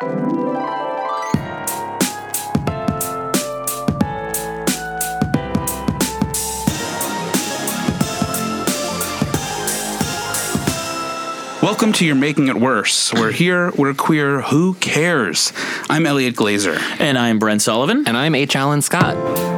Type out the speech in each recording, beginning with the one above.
Welcome to You're Making It Worse. We're here, we're queer, who cares? I'm Elliot Glazer. And I'm Brent Sullivan. And I'm H. Alan Scott.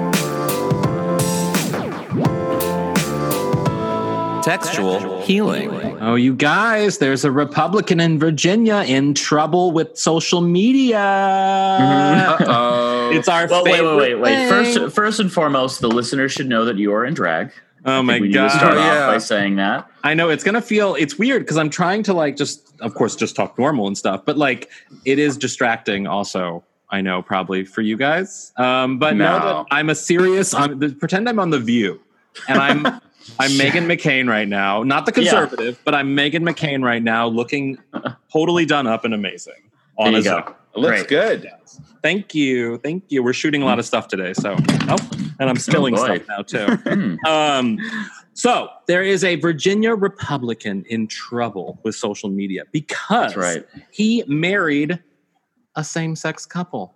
Textual healing. Oh, you guys, there's a Republican in Virginia in trouble with social media. Uh-oh. It's our Well, wait, favorite wait, wait, wait. thing. First, first and foremost, the listeners should know that you are in drag. oh my we need to start Yeah. off by saying that. I know it's gonna feel it's weird because I'm trying to like just, of course, just talk normal and stuff, but like it is distracting. Also, I know probably for you guys, um, but know No. that I'm a serious. I'm pretend I'm on the View, and I'm. I'm Meghan McCain right now, not the Yeah. conservative, but I'm Meghan McCain right now, looking totally done up and amazing. There you go. Zoom. Looks Great. good. Thank you, thank you. We're shooting a lot of stuff today, so oh, and I'm spilling boy. stuff now too. Hmm. Um, so there is a Virginia Republican in trouble with social media because right. he married a same-sex couple.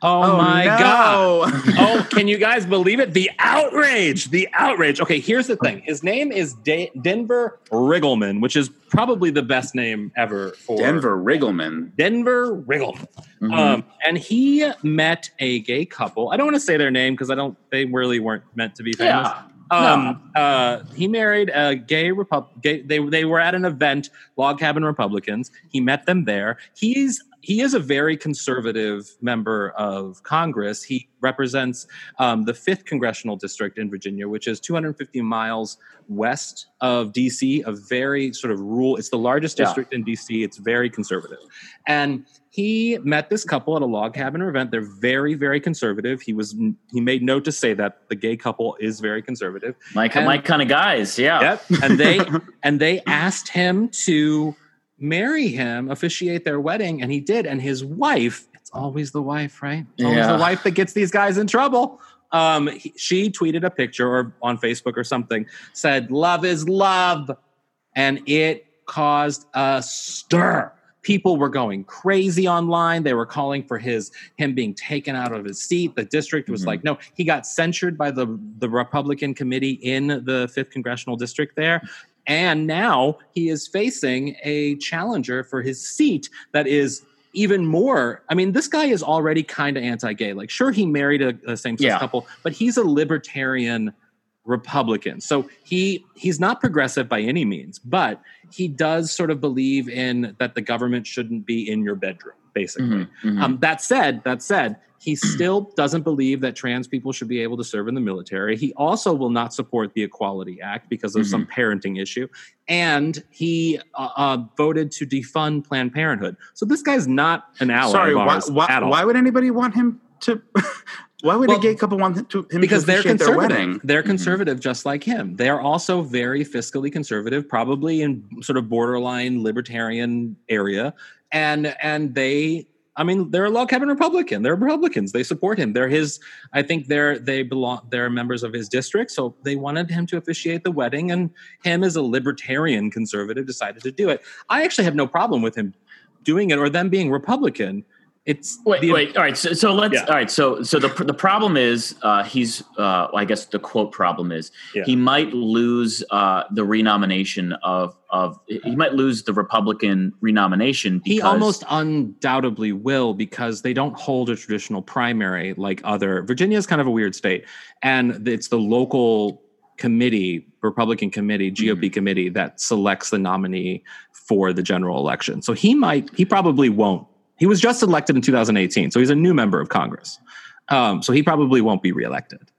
Oh, Oh, my no. god! Oh, can you guys believe it? The outrage! The outrage. Okay, here's the thing. His name is Da- Denver Riggleman, which is probably the best name ever for Denver Riggleman. Denver Riggleman. Mhm. Um, and he met a gay couple. I don't want to say their name because I don't. They really weren't meant to be famous. yeah. Um, uh, he married a gay repub. Gay, they they were at an event, Log Cabin Republicans. He met them there. He's he is a very conservative member of Congress. He represents um, the fifth congressional district in Virginia, which is 250 miles west of DC. A very sort of rural. It's the largest Yeah. district in DC. It's very conservative, and he met this couple at a log cabin event. They're very, very conservative. He was he made note to say that the gay couple is very conservative. My, and- my kind of guys. Yeah. Yep. And they and they asked him to marry him, officiate their wedding, and he did. And his wife, it's always the wife, right? It's always Yeah. the wife that gets these guys in trouble. Um, he- she tweeted a picture or on Facebook or something, said, Love is love. And it caused a stir. People were going crazy online. They were calling for his him being taken out of his seat. The district was Mhm. like, no, he got censured by the the Republican committee in the fifth congressional district there. And now he is facing a challenger for his seat that is even more. I mean, this guy is already kind of anti-gay. Like, sure, he married a, a same-sex Yeah. couple, but he's a libertarian Republican. So he he's not progressive by any means, but he does sort of believe in that the government shouldn't be in your bedroom, basically. Mhm, mhm. Um, that said, that said, he still doesn't believe that trans people should be able to serve in the military. He also will not support the Equality Act because of some parenting issue, and he uh, uh, voted to defund Planned Parenthood. So this guy's not an ally Sorry, why, why, why would anybody want him to? why would Well, a gay couple want him to, him because to they're officiate their conservative. wedding? They're mm-hmm. conservative, just like him. They are also very fiscally conservative, probably in sort of borderline libertarian area, and and they. I mean, they're a log cabin Republican. They're Republicans. They support him. They're his. I think they're they belong. They're members of his district, so they wanted him to officiate the wedding, and him as a libertarian conservative decided to do it. I actually have no problem with him doing it or them being Republican. It's Wait, the- wait. All right. So, so let's. Yeah. All right. So, so the the problem is, uh, he's. Uh, I guess the quote problem is Yeah. he might lose uh, the renomination of of. He might lose the Republican renomination. He almost undoubtedly will because they don't hold a traditional primary like other. Virginia is kind of a weird state, and it's the local committee, Republican committee, GOP committee that selects the nominee for the general election. So he might, he probably won't. He was just elected in 2018, so he's a new member of Congress. Um, so he probably won't be reelected.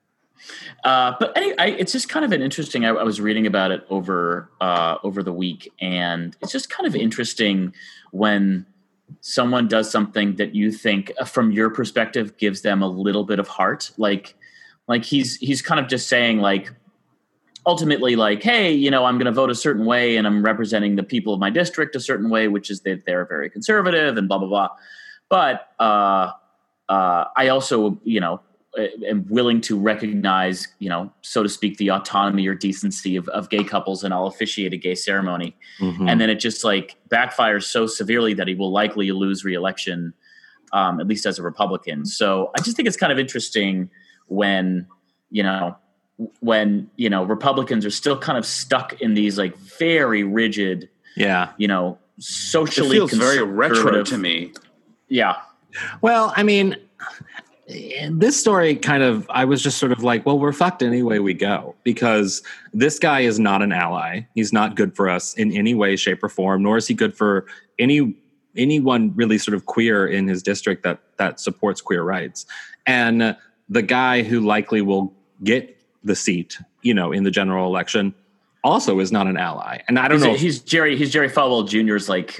Uh, but I, it's just kind of an interesting. I, I was reading about it over uh, over the week, and it's just kind of interesting when someone does something that you think, uh, from your perspective, gives them a little bit of heart. Like, like he's he's kind of just saying like, ultimately, like, hey, you know, I'm going to vote a certain way, and I'm representing the people of my district a certain way, which is that they're very conservative and blah blah blah. But uh, uh, I also, you know, am willing to recognize, you know, so to speak, the autonomy or decency of, of gay couples, and I'll officiate a gay ceremony. Mhm. And then it just like backfires so severely that he will likely lose reelection, um, at least as a Republican. So I just think it's kind of interesting when, you know, when you know Republicans are still kind of stuck in these like very rigid, yeah. you know, It socially feels very retro to me. Yeah, Well, I mean, this story kind of, I was just sort of like, well, we're fucked any way we go because this guy is not an ally. He's not good for us in any way, shape, or form, nor is he good for any anyone really sort of queer in his district that that supports queer rights. And the guy who likely will get the seat, you know, in the general election also is not an ally. And I don't he's, know. if- he's Jerry. He's Jerry Falwell Jr.'s like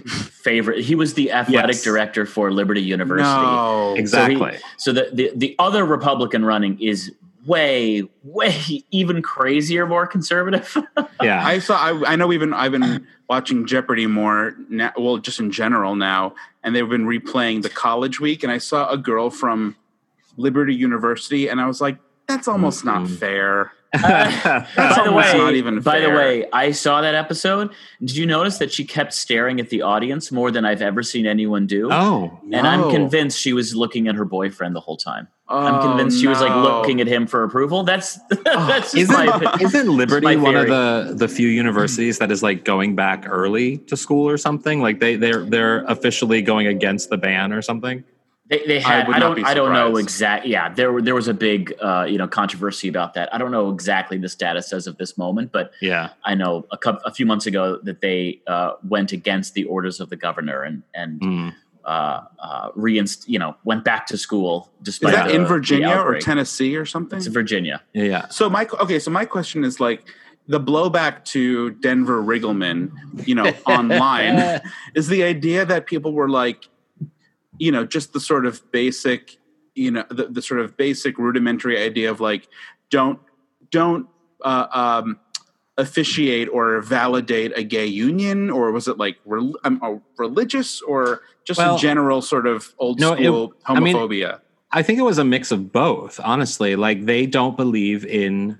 favorite. He was the athletic Yes. director for Liberty University. No, exactly. So the, the the other Republican running is way way even crazier, more conservative. yeah. I saw. I, I know we've been. I've been watching Jeopardy more now. Well, just in general now, and they've been replaying the College Week, and I saw a girl from Liberty University, and I was like, "That's almost not Mhm. fair." by the way, not even by the way, I saw that episode. Did you notice that she kept staring at the audience more than I've ever seen anyone do? oh. And I'm convinced she was looking at her boyfriend the whole time. Oh, I'm convinced she was like looking at him for approval. That's that's just my Isn't, opinion. isn't Liberty my one of the the few universities that is like going back early to school or something? Like they they're they're officially going against the ban or something? They, they I had. would I, don't. be I don't know exactly. Yeah, there there was a big uh, you know controversy about that. I don't know exactly the status as of this moment, but Yeah. I know a couple, a few months ago that they uh, went against the orders of the governor and and Mm. uh, uh, reinst you know went back to school Is that the- in the Virginia or. Tennessee or something? It's Virginia. Yeah. Yeah. So my okay, so my question is like the blowback to Denver Riggleman, you know, online is the idea that people were like, you know, just the sort of basic, you know, the, the sort of basic rudimentary idea of like, don't don't uh, um, officiate or validate a gay union, or was it like rel- um, religious or just Well, a general sort of old no, it- school I mean- homophobia? I think it was a mix of both, honestly. Like they don't believe in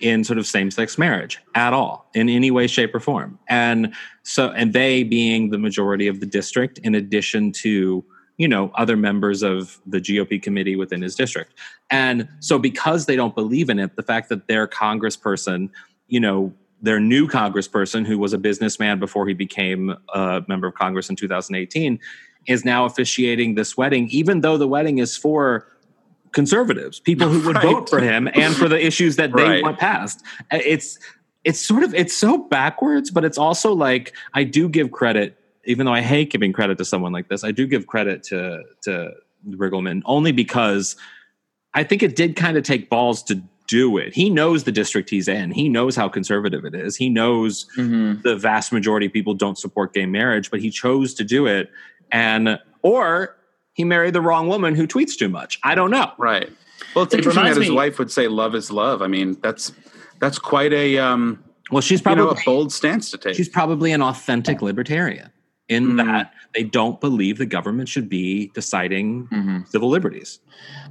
in sort of same-sex marriage at all in any way shape or form. And so and they being the majority of the district in addition to, you know, other members of the GOP committee within his district. And so because they don't believe in it, the fact that their congressperson, you know, their new congressperson who was a businessman before he became a member of Congress in 2018 is now officiating this wedding, even though the wedding is for conservatives, people who would Right. vote for him and for the issues that they Right. want passed. It's it's sort of it's so backwards, but it's also like I do give credit, even though I hate giving credit to someone like this. I do give credit to to Riggleman only because I think it did kind of take balls to do it. He knows the district he's in. He knows how conservative it is. He knows Mm-hmm. the vast majority of people don't support gay marriage, but he chose to do it. And or he married the wrong woman who tweets too much. I don't know. Right. Well, it's It interesting that his me- wife would say "love is love." I mean, that's that's quite a um, Well, she's you know probably a bold stance to take. she's probably an authentic libertarian in Mm. that they don't believe the government should be deciding Mm-hmm. civil liberties.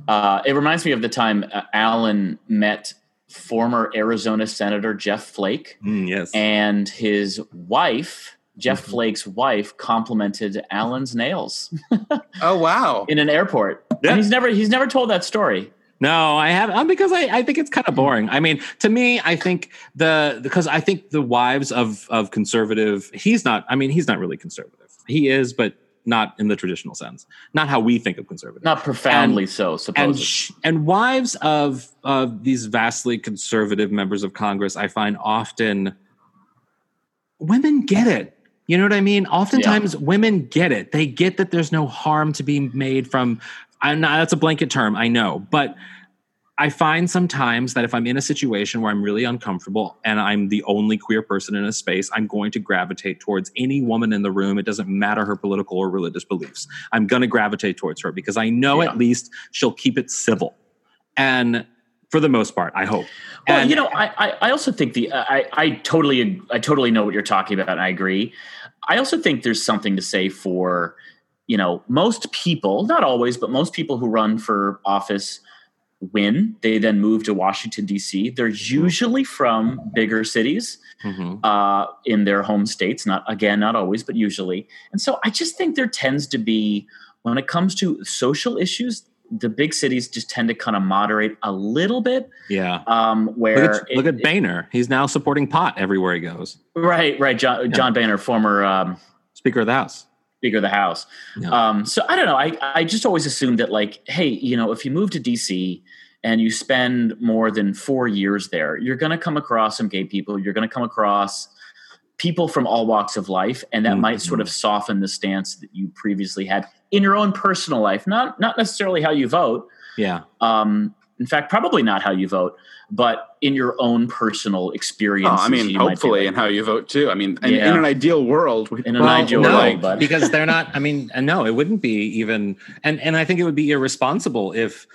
Uh, it reminds me of the time uh, Alan met former Arizona Senator Jeff Flake Mm, yes. and his wife. Jeff Mhm. Flake's wife complimented Alan's nails oh wow! in an airport. Yeah. And he's never he's never told that story. No, I have um, because I, I think it's kind of boring. I mean, to me, I think the because I think the wives of of conservative. He's not. I mean, he's not really conservative. He is, but not in the traditional sense. Not how we think of conservative. Not profoundly And- so, and supposedly. sh- and wives of of these vastly conservative members of Congress, I find often women get it. You know what I mean? Oftentimes, women get it. They get that there's no harm to be made from. I'm not, that's a blanket term, I know, but I find sometimes that if I'm in a situation where I'm really uncomfortable and I'm the only queer person in a space, I'm going to gravitate towards any woman in the room. It doesn't matter her political or religious beliefs. I'm going to gravitate towards her because I know Yeah. at least she'll keep it civil. And for the most part, I hope. Well, And- you know, I, I, also think the uh, I, I totally I totally know what you're talking about, and I agree. I also think there's something to say for you know most people, not always, but most people who run for office win, they then move to Washington D.C. They're usually from bigger cities Mhm. uh, in their home states. Not again, not always, but usually. And so I just think there tends to be when it comes to social issues, the big cities just tend to kind of moderate a little bit. Yeah. Um, where Look at, it- look at Boehner. He's now supporting pot everywhere he goes. right, right, John, John Boehner, former. Um, Speaker of the House. Of the House. Yeah. Um, so I don't know. I, I just always assumed that, like, hey, you know, if you move to DC and you spend more than four years there, you're going to come across some gay people. You're going to come across people from all walks of life, and that might sort of soften the stance that you previously had in your own personal life. Not not necessarily how you vote. Yeah. Um, in fact, probably not how you vote, but in your own personal Oh, experience. I mean, hopefully, and how you vote too. I mean, in, Yeah. in an ideal world, we- in an Well, ideal no, world, but because they're not. I mean, and no, it wouldn't be even. And and I think it would be irresponsible if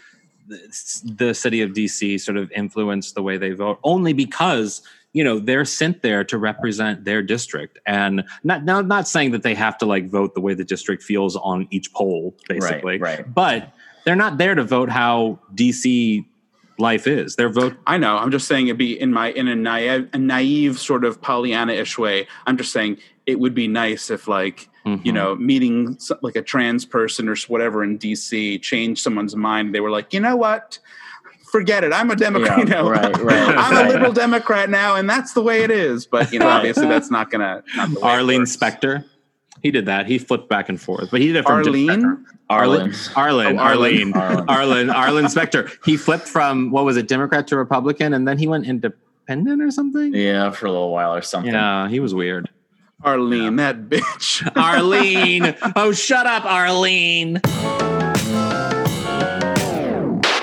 the, the city of DC sort of influenced the way they vote, only because you know they're sent there to represent their district, and not now not saying that they have to like vote the way the district feels on each poll, basically, right, right. But they're not there to vote how DC life is. Their vote I know. I'm just saying it'd be in my in a naive, a naive sort of Pollyanna-ish way. I'm just saying it would be nice if, like, you Mhm. know, meeting like a trans person or whatever in DC changed someone's mind. They were like, you know what? Forget it. I'm a Democrat. Yeah, you know, right, right, I'm right. a liberal Democrat now, and that's the way it is. But you know, obviously, that's not gonna. Not the way it Arlene. Specter. He did that. He flipped back and forth, but he did it from Arlene? Arlen. Arlen, Oh, Arlene, Arlen. Arlen, Arlen Specter. He flipped from what was it, Democrat to Republican, and then he went independent or something. Yeah, for a little while or something. Yeah, he was weird. Arlene, that bitch. Arlene, oh, shut up, Arlene.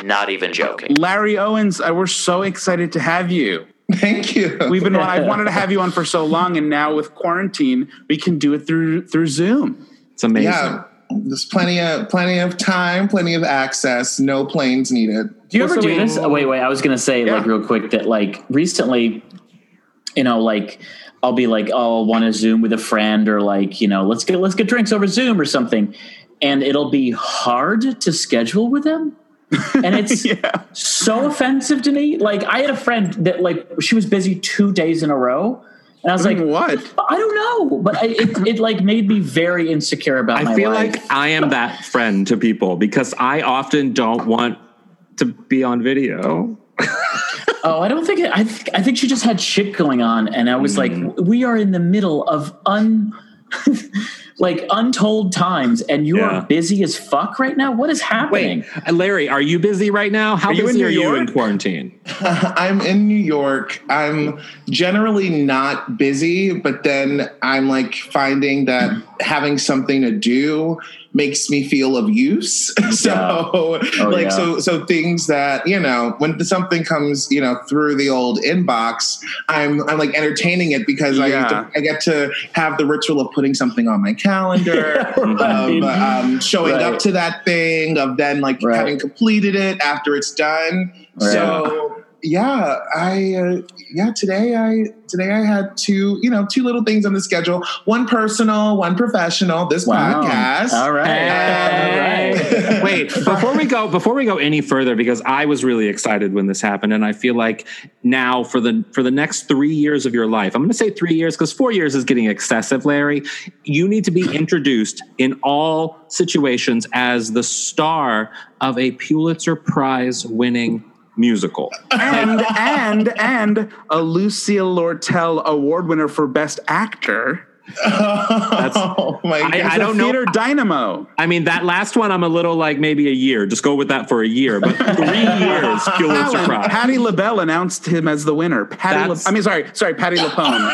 Not even joking. Larry Owens, uh, we're so excited to have you. Thank you. We've been I wanted to have you on for so long, and now with quarantine, we can do it through through Zoom. It's amazing. yeah, there's plenty of plenty of time, plenty of access. No planes needed. Do you ever so do this? Oh, wait, wait. I was going to say, like, real quick, that, like, recently, you know, like, I'll be like, oh, want to Zoom with a friend, or like, you know, let's get let's get drinks over Zoom or something, and it'll be hard to schedule with them, and it's Yeah. so offensive to me. Like, I had a friend that like she was busy two days in a row, and I was like, what? I don't know, but I, it it like made me very insecure about. I feel life. like I am that friend to people because I often don't want to be on video. Oh, I don't think it, I. Th- I think she just had shit going on, and I was like, mm. "We are in the middle of un, like untold times, and you Yeah. are busy as fuck right now. What is happening?" Wait, uh, Larry, are you busy right now? How Are you in busy New are you in quarantine? I'm in New York. I'm generally not busy, but then I'm like finding that having something to do makes me feel of use. so Oh, like yeah. so so things that, you know, when something comes, you know, through the old inbox, I'm I'm like entertaining it because I get, to, I get to have the ritual of putting something on my calendar. Right. of um, showing Right. up to that thing, of then like Right. having completed it after it's done. So yeah, I uh, yeah today I today I had two you know two little things on the schedule. One personal, one professional. This Wow. podcast. All right. Hey. All right. Wait, before we go, before we go any further, because I was really excited when this happened, and I feel like now for the for the next three years of your life, I'm going to say three years because four years is getting excessive, Larry. You need to be introduced in all situations as the star of a Pulitzer Prize winning musical. and and and a Lucille Lortel Award winner for Best Actor. oh my I- god! It's I a don't know- theater dynamo. I mean, that last one, I'm a little like maybe a year. Just go with that for a year, but three years Pulitzer Alan, Prize. Patti LaBelle announced him as the winner. Patty, La, I mean, sorry, sorry, Patty LuPone.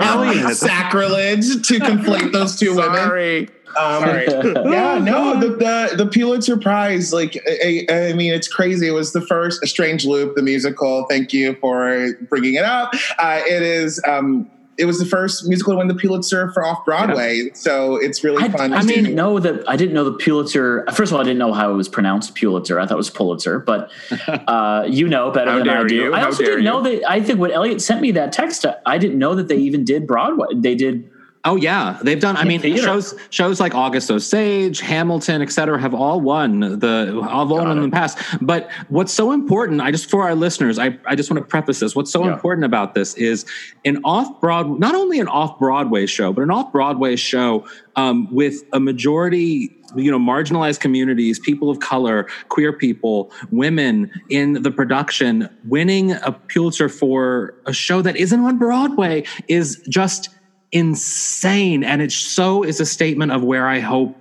Elliot. Sacrilege to conflate those two women. Sorry, Um, sorry. yeah, no, the, the the Pulitzer Prize, like, I, I mean, it's crazy. It was the first A Strange Loop, the musical. Thank you for bringing it up. Uh, it is. Um, it was the first musical to win the Pulitzer for off Broadway, so it's really I, fun. I to- didn't know that. I didn't know the Pulitzer. First of all, I didn't know how it was pronounced Pulitzer. I thought it was Pulitzer, but uh, you know better How than I do. you. I How also dare didn't know that. I think when Elliot sent me that text, I didn't know that they even did Broadway. They did. Oh yeah, they've done. I mean, theater. shows shows like August Osage, Hamilton, et cetera, have all won the all won in the past. But what's so important? I just for our listeners, I, I just want to preface this. What's so Yeah. important about this is an off broad, not only an off Broadway show, but an off Broadway show um, with a majority. You know, marginalized communities, people of color, queer people, women in the production, winning a Pulitzer for a show that isn't on Broadway is just insane. And it so is a statement of where i hope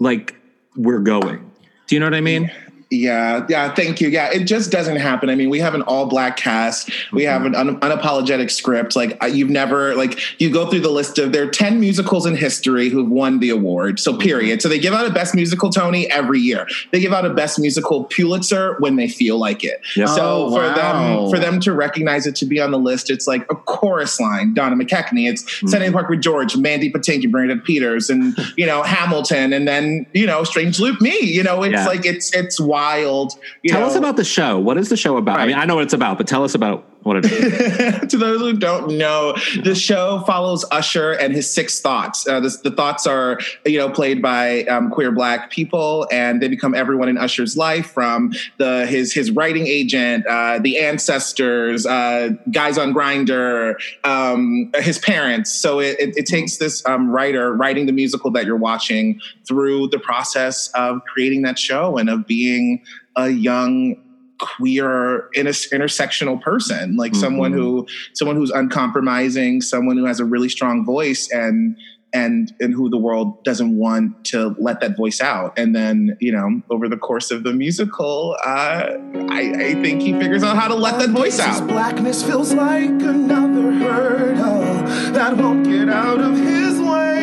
like we're going. Do you know what i mean? Yeah, yeah, yeah, thank you. Yeah, it just doesn't happen. I mean, we have an all black cast. We have mm-hmm. an un- unapologetic script. Like uh, you've never like you go through the list of there are 10 musicals in history who've won the award. So mm-hmm. period. So they give out a best musical Tony every year. They give out a best musical Pulitzer when they feel like it. Yep. So Oh, for wow. them for them to recognize it to be on the list, it's like a chorus line, Donna McKechnie. It's mm-hmm. Setting Park with George, Mandy Patinkin, Bernadette Peters, and you know, Hamilton, and then, you know, Strange Loop Me. You know, it's Yeah. like it's it's wild. You tell know, us about the show. What is the show about? I mean i know what it's about but tell us about what to those who don't know, the show follows Usher and his six thoughts. Uh, this, the thoughts are, you know, played by um, queer black people, and they become everyone in Usher's life, from the his his writing agent, uh, the ancestors, uh, guys on Grindr, um, his parents. So it, it, it takes this um, writer writing the musical that you're watching through the process of creating that show and of being a young queer inter- intersectional person like someone Mhm. who someone who's uncompromising someone who has a really strong voice and and and who the world doesn't want to let that voice out and then you know over the course of the musical uh, I, I think he figures out how to let that voice His out blackness feels like another hurdle that won't get out of his way.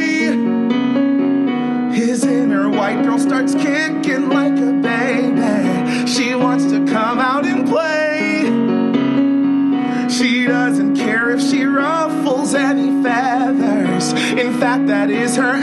His inner white girl starts kicking like a baby. She wants to come out and play. She doesn't care if she ruffles any feathers. In fact, that is her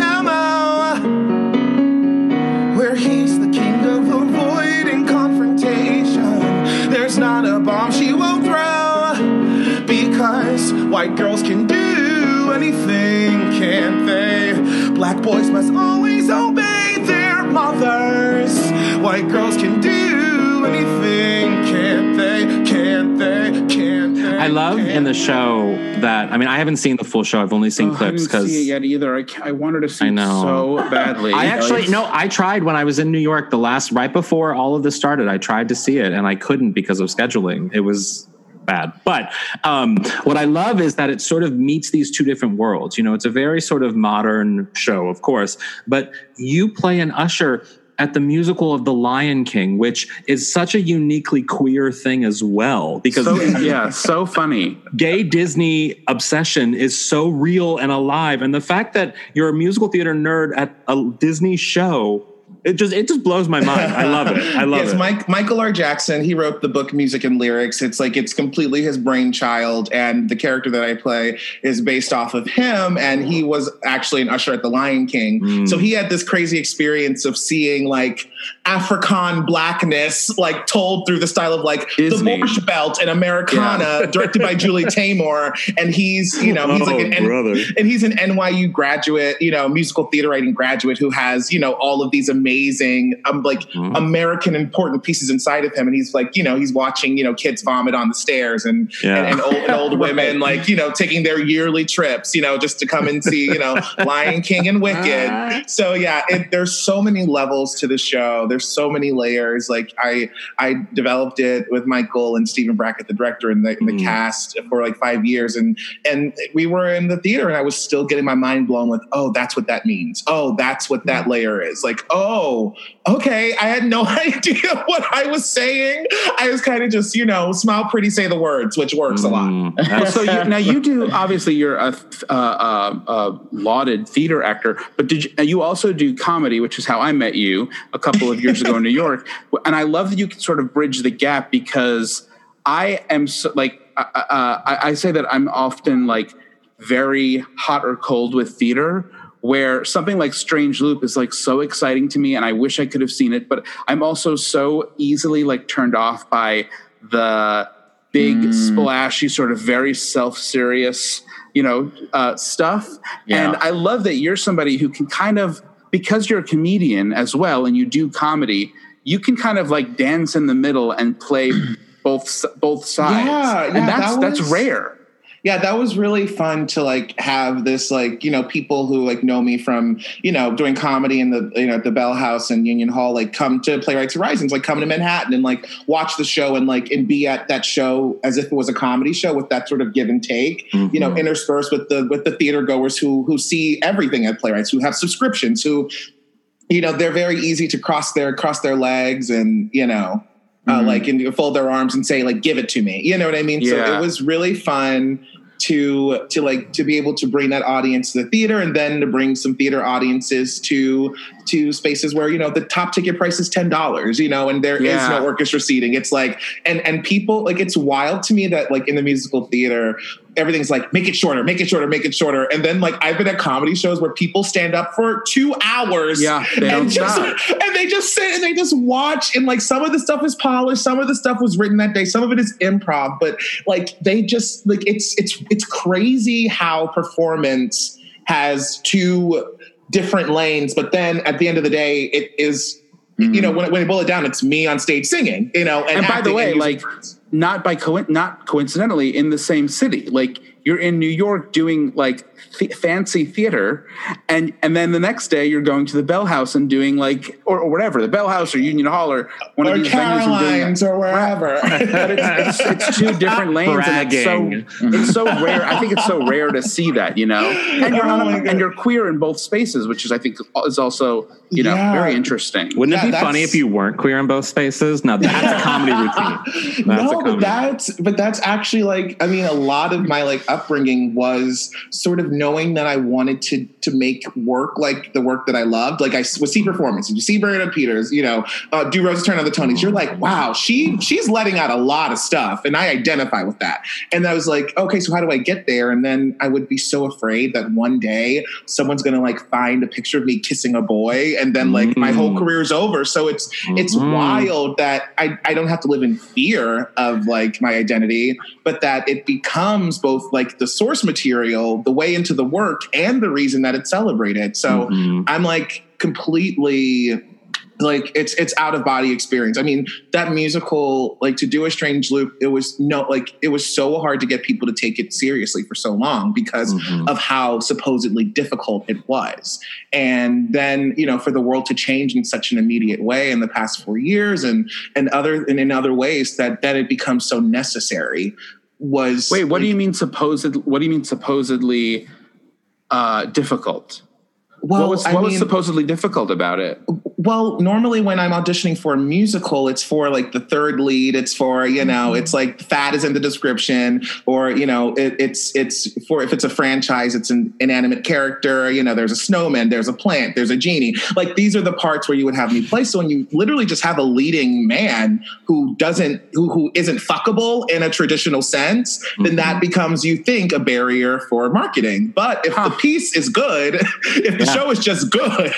must always obey their mothers. White girls can do anything, can't they? Can't they? Can't they? i love in the show that i mean i haven't seen the full show i've only seen Oh, I clips didn't see it because yet either. I, I wanted to see I know. so badly. I actually It's- no. I tried when I was in New York the last right before all of this started. I tried to see it and I couldn't because of scheduling. It was bad. But um, what I love is that it sort of meets these two different worlds. You know, it's a very sort of modern show, of course, but you play an usher at the musical of The Lion King, which is such a uniquely queer thing as well because so yeah, so funny. gay Disney obsession is so real and alive. And the fact that you're a musical theater nerd at a Disney show, it just it just blows my mind. I love it. I love yes, it. Mike, Michael R. Jackson. He wrote the book, music and lyrics. It's like it's completely his brainchild, and the character that I play is based off of him. And he was actually an usher at the Lion King, Mm. so he had this crazy experience of seeing like African blackness, like told through the style of like the Borscht Belt and Americana, directed by Julie Taymor. And he's you know he's like an Oh, brother. and he's an NYU graduate, you know, musical theater writing graduate who has, you know, all of these amazing, um, like Mhm. American important pieces inside of him. And he's like, you know, he's watching, you know, kids vomit on the stairs and Yeah. and, and old, and old women like, you know, taking their yearly trips, you know, just to come and see, you know, Lion King and Wicked. So yeah, it, there's so many levels to the show. There's so many layers. Like I I developed it with Michael and Stephen Brackett, the director, and the, and the cast for like five years, and and we were in the theater, and I was still getting my mind blown with, oh, that's what that means. Oh, that's what that layer is. Like, oh, okay, I had no idea what I was saying. I was kind of just, you know, smile pretty, say the words, which works a lot. Mm, Well, so you, now you do obviously you're a, uh, uh, uh, lauded theater actor, but did you, you also do comedy, which is how I met you a couple of years ago in New York. And I love that you can sort of bridge the gap because I am so, like uh, uh, I, I say that I'm often like very hot or cold with theater where something like Strange Loop is like so exciting to me and I wish I could have seen it, but I'm also so easily like turned off by the big splashy sort of very self-serious you know, uh, stuff. Yeah. And I love that you're somebody who can kind of, because you're a comedian as well and you do comedy, you can kind of like dance in the middle and play both both sides. Yeah, yeah, and that's that that's rare. Yeah that was really fun to like have this like you know people who like know me from you know doing comedy in the you know at the bell house and union hall like come to playwrights horizons like come to manhattan and like watch the show and like and be at that show as if it was a comedy show with that sort of give and take you know mm-hmm. interspersed with the with the theater goers who who see everything at playwrights who have subscriptions who you know they're very easy to cross their cross their legs and you know uh, like and fold their arms and say like give it to me. You know what i mean? So it was really fun to to like to be able to bring that audience to the theater and then to bring some theater audiences to to spaces where you know the top ticket price is ten dollars you know and there is Yeah. no orchestra seating. It's like and and people like it's wild to me that like in the musical theater everything's like make it shorter make it shorter make it shorter. And then like i've been at comedy shows where people stand up for two hours Yeah, and just and they just sit and they just watch. And like some of the stuff is polished some of the stuff was written that day some of it is improv but like they just like it's it's it's crazy how performance has two different lanes but then at the end of the day it is you know mm. when, when you boil it down it's me on stage singing you know and, And by the way, like words. not by co- not coincidentally in the same city. Like you're in New York doing like th- fancy theater, and and then the next day you're going to the Bell House and doing like or, or whatever the Bell House or Union Hall or one or of these venues and doing or wherever but it's, it's, it's two different lanes and it's so it's so rare i think it's so rare to see that you know and you're Oh a, and you're queer in both spaces which is i think is also you know Yeah. very interesting Wouldn't Yeah, it be that's- funny if you weren't queer in both spaces? Now that's a comedy routine. That's no, comedy. but that's but that's actually like I mean, a lot of my like upbringing was sort of knowing that I wanted to to make work like the work that I loved. Like I would see performances, you see Bernadette Peters, you know, uh, do Rose's Turn on the Tonys. You're like, wow, she she's letting out a lot of stuff, and I identify with that. And I was like, okay, so how do I get there? And then I would be so afraid that one day someone's gonna like find a picture of me kissing a boy, and then like my whole Mm. career is over. So it's it's Mhm. wild that I, I don't have to live in fear of like my identity, but that it becomes both like the source material, the way into the work, and the reason that it's celebrated. So Mhm. I'm like completely like it's it's out of body experience. I mean, that musical, like to do a strange loop, it was no like it was so hard to get people to take it seriously for so long because Mhm. of how supposedly difficult it was. And then, you know, for the world to change in such an immediate way in the past four years and and other and in other ways that that it becomes so necessary was wait what do you mean supposed what do you mean supposedly uh difficult well, what was what was mean- supposedly difficult about it Well, normally when I'm auditioning for a musical, it's for like the third lead. It's for you know, mm-hmm. it's like fat is in the description, or you know, it, it's it's for if it's a franchise, it's an inanimate character. You know, there's a snowman, there's a plant, there's a genie. Like these are the parts where you would have me play. So when you literally just have a leading man who doesn't who who isn't fuckable in a traditional sense, then that mm-hmm. becomes you think a barrier for marketing. But if Huh. the piece is good, if the. Show is just good,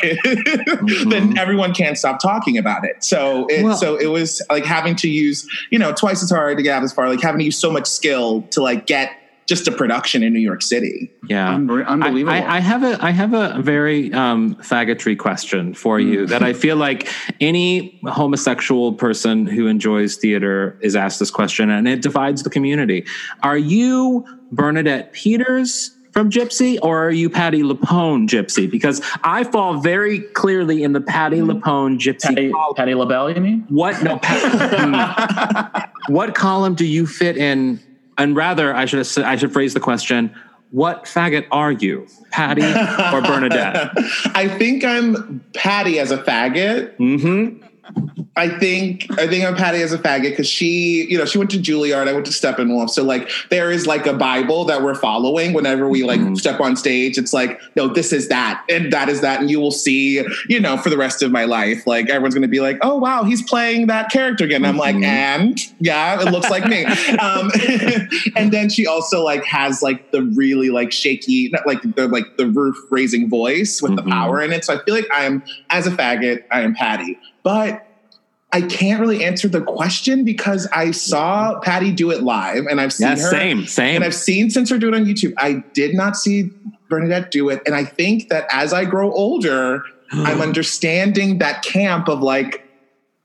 then everyone can't stop talking about it. So it, Well- so it was like having to use, you know, twice as hard to get as far, like having to use so much skill to like get just a production in New York City. Yeah. Unre- unbelievable I, I, I have a I have a very um, faggotry question for you that I feel like any homosexual person who enjoys theater is asked this question, and it divides the community. Are you Bernadette Peters? From Gypsy, or are you Patti LuPone Gypsy? Because I fall very clearly in the Patti LuPone Gypsy. Patty, column. Patti LaBelle, you mean? What no? Pat, what column do you fit in? And rather, I should I should phrase the question: What faggot are you, Patty or Bernadette? I think I'm Patty as a faggot. Mm-hmm. I think I think I'm Patty as a faggot because she, you know, she went to Juilliard. I went to Steppenwolf. So like there is like a Bible that we're following whenever we like Mhm. step on stage. It's like, no, this is that, and that is that, and you will see, you know, for the rest of my life. Like everyone's gonna be like, oh wow, he's playing that character again. I'm like, Mhm. and yeah, it looks like me. um, and then she also like has like the really like shaky, not like the like the roof raising voice with the Mhm. power in it. So I feel like I am as a faggot, I am Patty. But I can't really answer the question because I saw Patty do it live and I've seen Yeah, her. same, same. And I've seen since her do it on YouTube. I did not see Bernadette do it. And I think that as I grow older, I'm understanding that camp of like,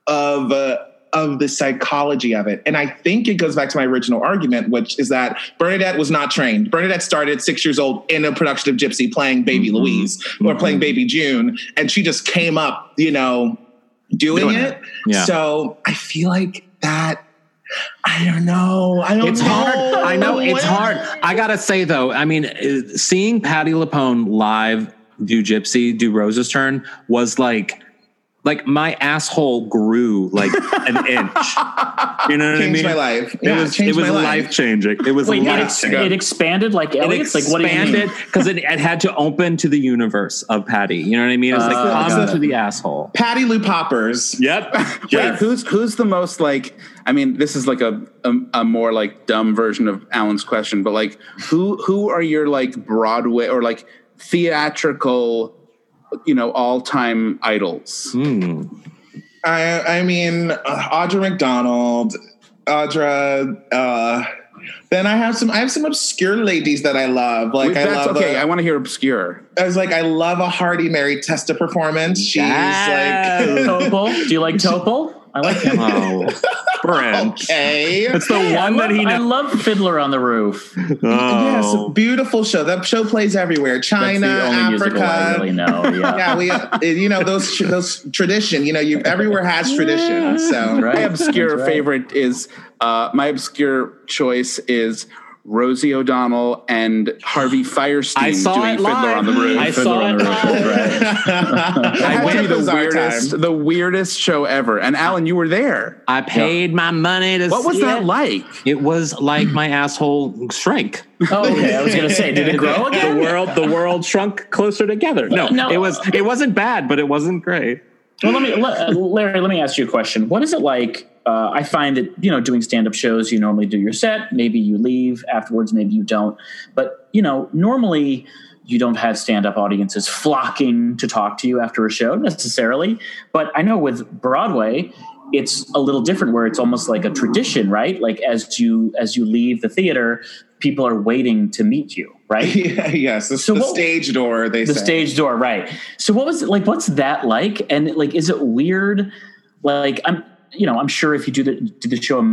of, uh, of the psychology of it. And I think it goes back to my original argument, which is that Bernadette was not trained. Bernadette started six years old in a production of Gypsy playing Baby Mhm. Louise or playing Baby June. And she just came up, you know, doing, Doing it. it. Yeah. So I feel like that. I don't know. I don't It's know. hard. I know it's hard. I gotta say though, I mean, uh, seeing Patti LuPone live do Gypsy, do Rose's turn was like, like my asshole grew like an inch. You know what I mean? my life. It Yeah, was changed it was my life. life changing. It was Wait, it, ex- it expanded like It Elliot's? Like, what do you mean? expanded because it, it had to open to the universe of Patty. You know what I mean? It's like Uh, come it's a- to the asshole. Patty Lou Poppers. Yep. Wait, who's who's the most like? I mean, this is like a, a a more like dumb version of Alan's question, but like, who who are your like Broadway or like theatrical, you know, all time idols? Hmm. I, I mean, uh, Audra McDonald, Audra. Uh, then I have some. I have some obscure ladies that I love. Like Wait, I love. okay. a- I want to hear obscure. I was like, I love a Hardy Mary Testa performance. She's Yes. like, Topol? Do you like Topol? I like him. Oh, Brent. okay. It's the Hey, one love, that he I love Fiddler on the Roof. Yes, Oh. beautiful show. That show plays everywhere. China, That's the only musical I Africa. really know. Yeah. yeah, we uh, you know those those tradition. You know, you everywhere has tradition. So Right. My obscure right. favorite is uh, my obscure choice is Rosie O'Donnell and Harvey Fierstein I saw doing it Fiddler live. on the Roof. I Fiddler saw it the Roof, live. right. I had to the weirdest, time. the weirdest show ever. And Alan, you were there. I paid my money to see. What was see that it. like? It was like my asshole shrank. Oh, okay. I was going to say, did it grow again? The world, the world shrunk closer together. No, No. it was. It wasn't bad, but it wasn't great. Well, let me, let, uh, Larry, let me ask you a question. What is it like? Uh, I find that, you know, doing stand up shows, you normally do your set, maybe you leave afterwards, maybe you don't. But, you know, normally you don't have stand up audiences flocking to talk to you after a show necessarily. But I know with Broadway, it's a little different where it's almost like a tradition, right? Like as you as you leave the theater, people are waiting to meet you, right? yeah, yes, the, So the what- stage door. They the say. stage door right so what was it like what's that like and like is it weird like i'm you know i'm sure if you do the do the show a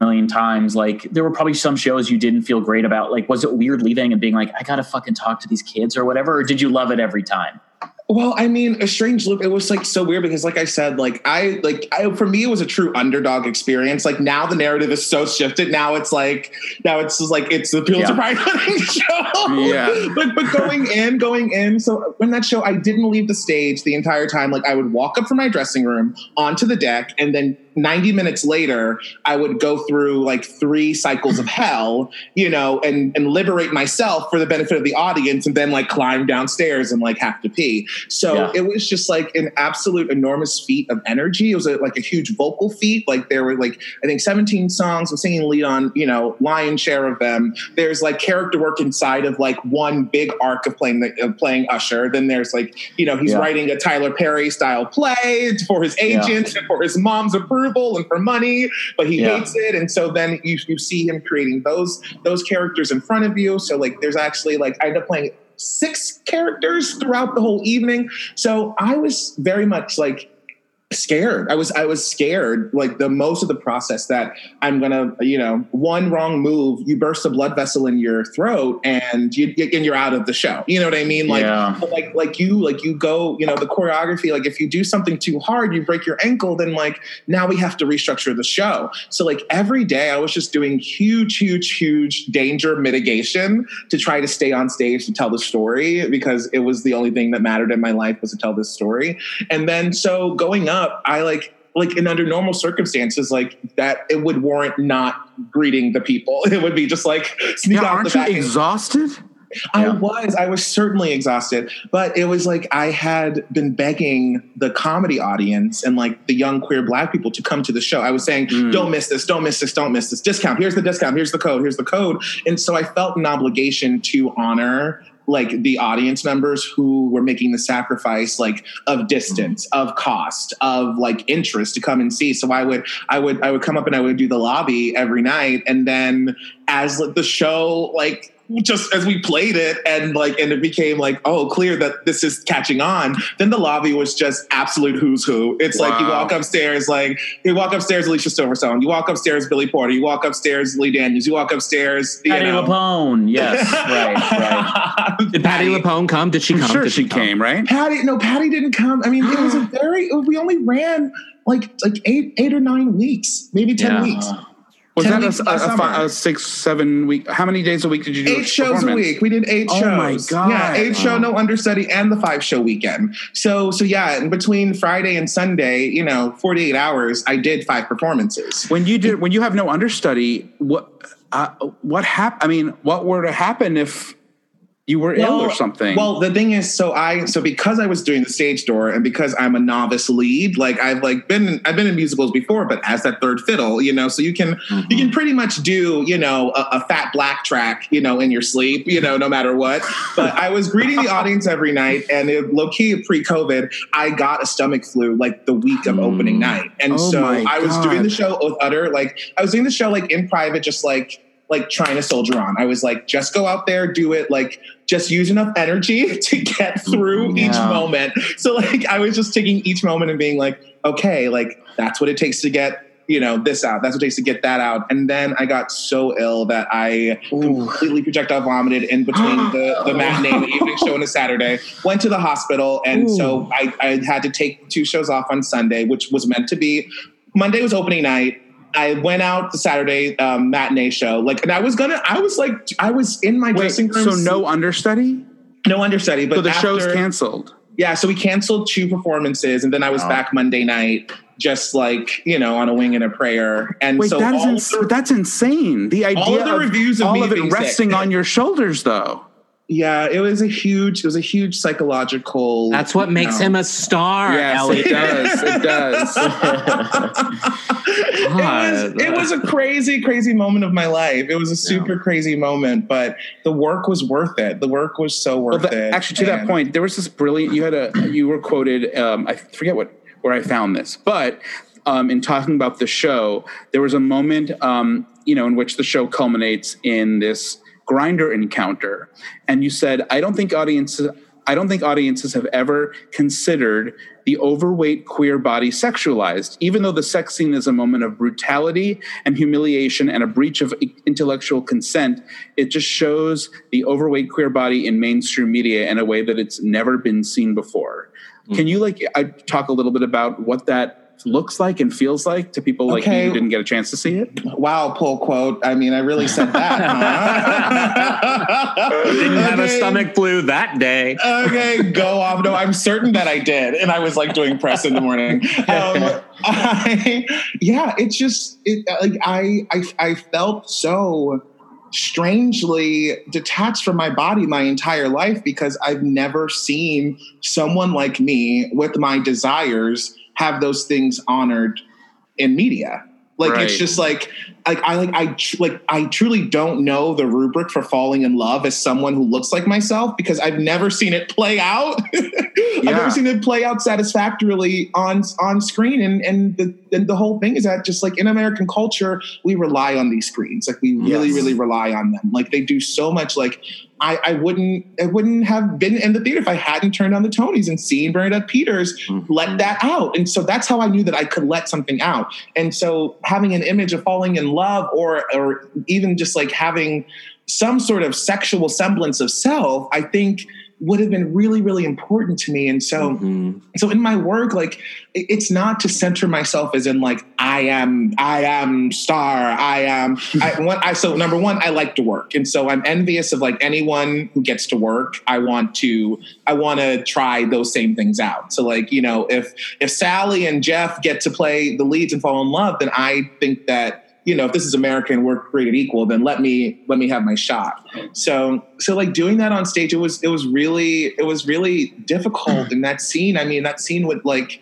million times like there were probably some shows you didn't feel great about like was it weird leaving and being like i gotta fucking talk to these kids or whatever or did you love it every time Well, I mean, a strange loop. It was like so weird because, like I said, like I like I for me it was a true underdog experience. Like now the narrative is so shifted. Now it's like now it's just like it's the Pulitzer Yeah. Prize winning show. Yeah. but but going in, going in. So when that show, I didn't leave the stage the entire time. Like I would walk up from my dressing room onto the deck, and then 90 minutes later, I would go through like three cycles of hell, you know, and and liberate myself for the benefit of the audience, and then like climb downstairs and like have to pee. So Yeah. it was just like an absolute enormous feat of energy. It was a, like a huge vocal feat. Like there were like I think 17 songs. I'm singing lead on you know lion share of them. There's like character work inside of like one big arc of playing the, of playing Usher. Then there's like you know he's Yeah. writing a Tyler Perry style play for his Yeah. agent and for his mom's approval and for money, but he Yeah. hates it. And so then you you see him creating those those characters in front of you. So like there's actually like I end up playing six characters throughout the whole evening. So I was very much like scared. I was I was scared like the most of the process that I'm gonna you know one wrong move you burst a blood vessel in your throat and you and you're out of the show. You know what I mean? Like Yeah. like like you like you go you know the choreography like if you do something too hard you break your ankle then like now we have to restructure the show. So like every day I was just doing huge huge huge danger mitigation to try to stay on stage to tell the story because it was the only thing that mattered in my life was to tell this story. And then so going up, I like like in under normal circumstances like that it would warrant not greeting the people. It would be just like sneak Yeah, out aren't the you back. and- exhausted? I Yeah. was. I was certainly exhausted, but it was like I had been begging the comedy audience and like the young queer black people to come to the show. I was saying, Mm. "Don't miss this! Don't miss this! Don't miss this! Discount! Here's the discount! Here's the code! Here's the code!" And so I felt an obligation to honor like the audience members who were making the sacrifice like of distance mm-hmm. of cost of like interest to come and see. So i would i would i would come up and i would do the lobby every night. And then as like, the show like just as we played it and like and it became like oh clear that this is catching on then the lobby was just absolute who's who it's like you walk upstairs like you walk upstairs alicia silverstone you walk upstairs billy porter you walk upstairs lee daniels you walk upstairs you Patty know. LuPone. Yes, right, right. Did Patti LuPone come? Did she come? sure Did she come? came, right? Patty, no, Patty didn't come. I mean, it was a very. We only ran like like eight eight or nine weeks, maybe ten Yeah. weeks. Was that a, a, a, a six, seven week? How many days a week did you do? Eight shows a week. We did eight Oh shows. Oh my God. Yeah, eight show, no understudy, and the five show weekend. So so yeah, in between Friday and Sunday, you know, forty eight hours, I did five performances. When you did, when you have no understudy, what, uh, what happened? I mean, what were to happen if you were ill or something? Well, the thing is, so I so because I was doing the stage door and because I'm a novice lead, like I've like been I've been in musicals before, but as that third fiddle, you know, so you can you can mm-hmm. pretty much do you know a, a fat black track, you know, in your sleep, you know, no matter what. But I was greeting the audience every night, and it, low key pre-COVID, I got a stomach flu like the week of opening mm. night, and Oh so I was doing the show with utter like I was doing the show like in private, just like like trying to soldier on. I was like, just go out there, do it, like just use enough energy to get through mm-hmm. each moment. So like I was just taking each moment and being like, okay, like that's what it takes to get you know this out. That's what it takes to get that out. And then I got so ill that I completely projectile vomited in between the, the matinee, and the evening show, and a Saturday. Went to the hospital, and so I, I had to take two shows off on Sunday, which was meant to be. Monday was opening night. I went out the Saturday um, matinee show, like, and I was gonna, I was like, I was in my Wait, dressing room. so no understudy? no understudy, but So the show's after- canceled. yeah, so we canceled two performances, and then I was Wow. back Monday night, just like you know, on a wing and a prayer. And Wait, so that is ins- the- that's insane. The idea all of the reviews of all me of it being sick. resting on your shoulders, though. Yeah, it was a huge, it was a huge psychological. That's what makes no. him a star, Yes, Elliot. it does. It does. it was it was a crazy crazy moment of my life it was a super crazy moment but the work was worth it the work was so Well, worth the- it actually, to that point, there was this brilliant. You had a you were quoted. Um, I forget what where I found this, but um, in talking about the show, there was a moment, um, you know, in which the show culminates in this Grindr encounter, and you said, "I don't think audiences." I don't think audiences have ever considered the overweight queer body sexualized, even though the sex scene is a moment of brutality and humiliation and a breach of intellectual consent. It just shows the overweight queer body in mainstream media in a way that it's never been seen before. Hmm. Can you like I, talk a little bit about what that looks like and feels like to people like Okay. you who didn't get a chance to see it? wow pull quote i mean i really said that huh? Didn't have a stomach flu that day. okay, go off. No, I'm certain that I did, and I was like doing press in the morning. Um, I, yeah, it's just it, like I, I I felt so strangely detached from my body my entire life because I've never seen someone like me with my desires have those things honored in media. Like it's just like like I like I tr- like I truly don't know the rubric for falling in love as someone who looks like myself because I've never seen it play out. I've Yeah. never seen it play out satisfactorily on on screen, and and the and the whole thing is that just like in American culture, we rely on these screens. Like we really Yes. really rely on them. Like they do so much. Like I, I wouldn't I wouldn't have been in the theater if I hadn't turned on the Tonys and seen Bernadette Peters mm-hmm. let that out. And so that's how I knew that I could let something out. And so having an image of falling in love or or even just like having some sort of sexual semblance of self, I think would have been really, really important to me. And so Mhm. so in my work like it's not to center myself as in like i am i am star i am i want i so number one i like to work and so i'm envious of like anyone who gets to work i want to i want to try those same things out so like you know if if sally and jeff get to play the leads and fall in love then i think that you know if this is america and we're created equal then let me let me have my shot. So so like doing that on stage it was it was really it was really difficult hmm. in that scene. I mean that scene would like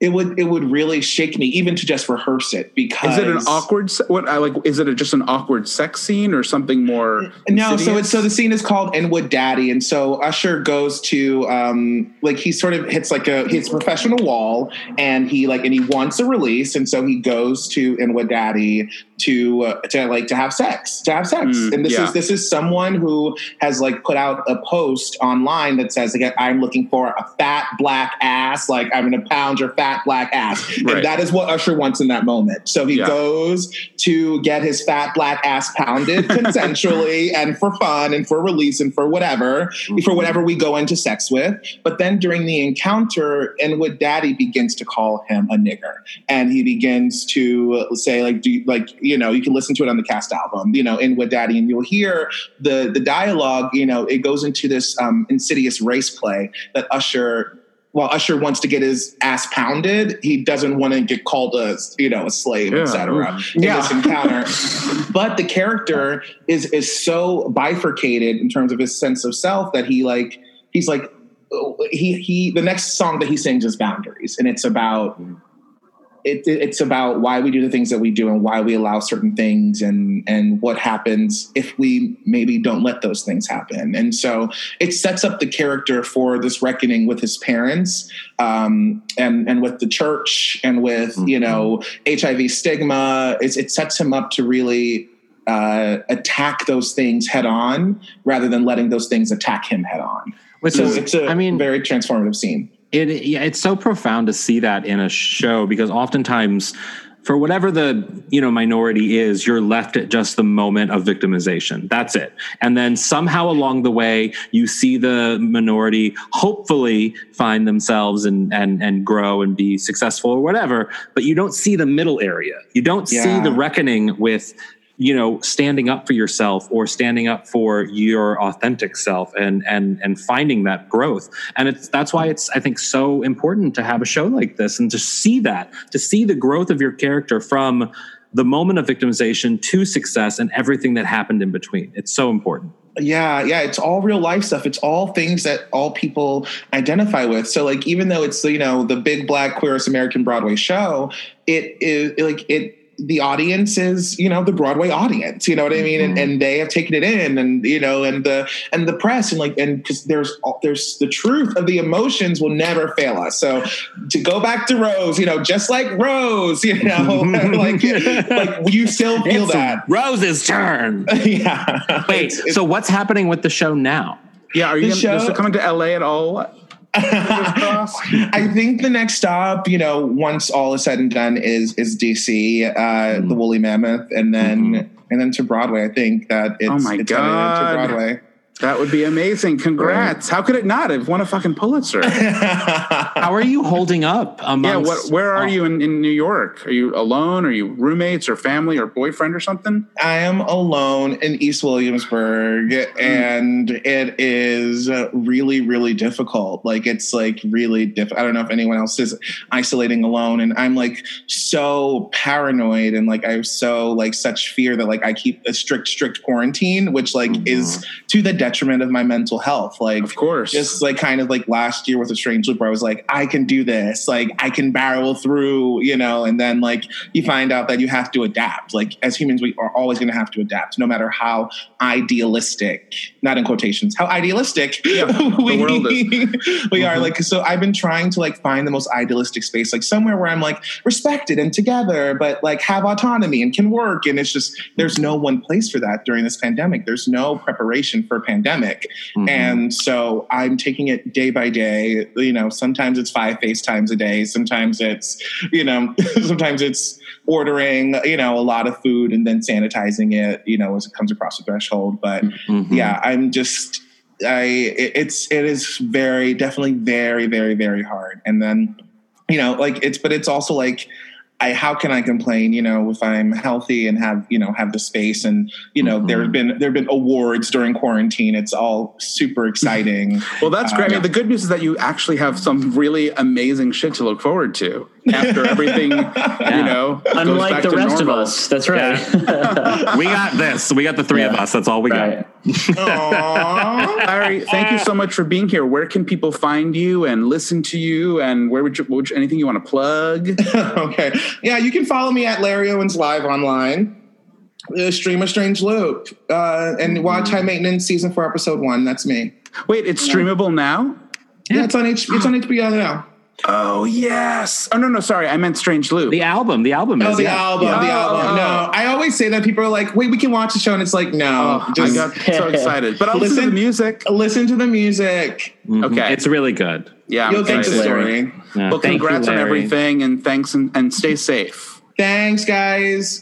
it would it would really shake me even to just rehearse it because Is it an awkward? What I like? Is it a, just an awkward sex scene or something more? No, so it's so the scene is called Inwood Daddy, and so Usher goes to um like he sort of hits like a his professional wall, and he like and he wants a release, and so he goes to Inwood Daddy to uh, to like to have sex to have sex, Mm, and this yeah. is this is someone who has like put out a post online that says like I'm looking for a fat black ass, like I'm gonna pound your fat black ass, Right. and that is what Usher wants in that moment. So he Yeah. goes to get his fat black ass pounded consensually and for fun and for release and for whatever, for whatever we go into sex with. But then during the encounter, Inwood Daddy begins to call him a nigger. And he begins to say, like, do you, like, you know, you can listen to it on the cast album, you know, Inwood Daddy, and you'll hear the the dialogue, you know, it goes into this um, insidious race play that Usher while Usher wants to get his ass pounded, he doesn't want to get called a you know a slave, Yeah. etc. In Yeah. this encounter, but the character is is so bifurcated in terms of his sense of self that he like he's like he he the next song that he sings is boundaries, and it's about it, it's about why we do the things that we do and why we allow certain things and and what happens if we maybe don't let those things happen. And so it sets up the character for this reckoning with his parents um, and and with the church and with you know hiv stigma. It's, it sets him up to really uh, attack those things head on rather than letting those things attack him head on. Which so is, it's a I mean, very transformative scene it yeah, it's so profound to see that in a show because oftentimes for whatever the you know minority is you're left at just the moment of victimization. That's it. And then somehow along the way you see the minority hopefully find themselves and and and grow and be successful or whatever but you don't see the middle area. You don't see the reckoning with you know standing up for yourself or standing up for your authentic self and and and finding that growth and it's that's why it's i think so important to have a show like this and to see that to see the growth of your character from the moment of victimization to success and everything that happened in between it's so important Yeah, yeah, it's all real life stuff. It's all things that all people identify with. So like even though it's you know the big black queerest American Broadway show, it is like it the audience is you know the Broadway audience. You know what I mean? And, mm-hmm. and they have taken it in, and you know, and the and the press and like and because there's there's the truth of the emotions will never fail us. So to go back to Rose, you know, just like Rose, you know, like like you still feel It's that. rose's turn yeah. wait It's- it's- so what's happening with the show now yeah. Are you the gonna, is show- it coming to LA at all? I think the next stop, you know, once all is said and done, is is DC, uh, Mm. the Woolly Mammoth, and then and then to Broadway. I think that it's, Oh my it's God. into Broadway. That would be amazing. Congrats. How could it not? It won a fucking Pulitzer. how are you holding up yeah. What? Where are oh, you in, in New York? Are you alone? Are you roommates or family or boyfriend or something? I am alone in East Williamsburg, hmm. and it is really, really difficult. Like it's like really diff. I don't know if anyone else is isolating alone, and I'm like so paranoid, and like I have so like such fear that like I keep a strict, strict quarantine, which like is mm-hmm. to the detriment of my mental health. Like Of course. just like kind of like last year with a strange loop where I was like, I can do this, like I can barrel through, you know, and then like you find out that you have to adapt. Like as humans, we are always gonna have to adapt, no matter how idealistic, not in quotations, how idealistic Yeah, we, the world is. we are. Mm-hmm. Like so I've been trying to like find the most idealistic space, like somewhere where I'm like respected and together, but like have autonomy and can work. And it's just there's no one place for that during this pandemic. There's no preparation for a pandemic. mhm. And so I'm taking it day by day. You know, sometimes it's five FaceTimes a day. Sometimes it's, you know, sometimes it's ordering, you know, a lot of food and then sanitizing it, you know, as it comes across the threshold. But Mhm. yeah, I'm just, I, it- it's, it is very, definitely very, very, very hard. And then, you know, like it's, but it's also like, I, how can I complain? You know, if I'm healthy and have you know have the space, and you know, Mhm. there have been there have been awards during quarantine. It's all super exciting. Well, that's great. I Uh, mean, the good news is that you actually have some really amazing shit to look forward to. After everything, you know, Unlike the to rest of us. That's right. we got this. We got the three of us. That's all we right. Aw. Larry, thank you so much for being here. Where can people find you and listen to you? And where would you, would you anything you want to plug? okay. Yeah, you can follow me at Larry Owens Live online. Uh, stream a strange loop uh, and watch High Maintenance season four, episode one. That's me. Wait, it's streamable now. Yeah, it's on H- it's on HBO now. Oh yes. Oh no, no, sorry, I meant Strange Loop. The album. The album Oh, is the yeah. album, Yeah. the album. Oh. No, I always say that people are like, "Wait, we can watch the show," and it's like, no, Oh, just I got so excited. But I'll listen, to the music. listen to the music. Mhm. Okay. It's really good. Yeah, I'm You'll get the story. Yeah. Well, Thank you, congrats on everything, and thanks, and, and stay safe. Thanks, guys.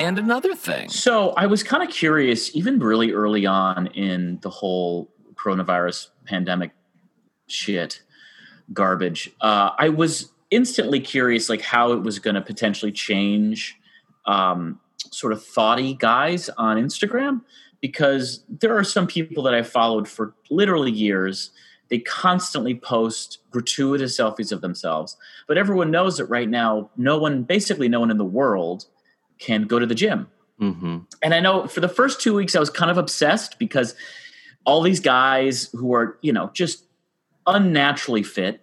And another thing. So I was kind of curious, even really early on in the whole coronavirus pandemic shit, garbage. Uh, I was instantly curious, like how it was going to potentially change, um, sort of thoughty guys on Instagram, because there are some people that I followed for literally years. They constantly post gratuitous selfies of themselves, but everyone knows that right now, no one, basically, no one in the world can go to the gym. Mm-hmm. And I know for the first two weeks, I was kind of obsessed because all these guys who are, you know, just unnaturally fit,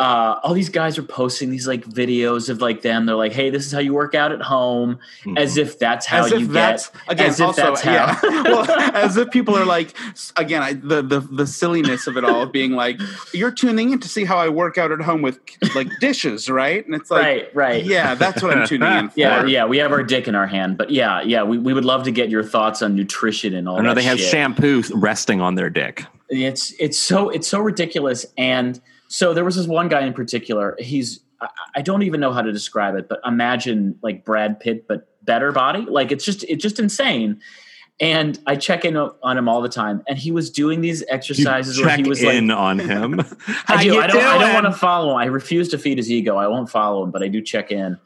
uh, all these guys are posting these like videos of like them. They're like, "Hey, this is how you work out at home," as if that's how as you if get. that's again as if also that's how. yeah. well, as if people are like again I, the the the silliness of it all of being like you're tuning in to see how I work out at home with like dishes, right? And it's like right, right. yeah, that's what I'm tuning in for. Yeah, yeah, we have our dick in our hand, but yeah, yeah, we, we would love to get your thoughts on nutrition and all I know that they have shit. shampoo resting on their dick. it's it's so it's so ridiculous and so there was this one guy in particular he's I, I don't even know how to describe it but imagine like brad pitt but better body like it's just it's just insane and i check in on him all the time and he was doing these exercises where Check he was in like on him. I do. I don't. I don't want to follow him. I refuse to feed his ego. I won't follow him, but I do check in.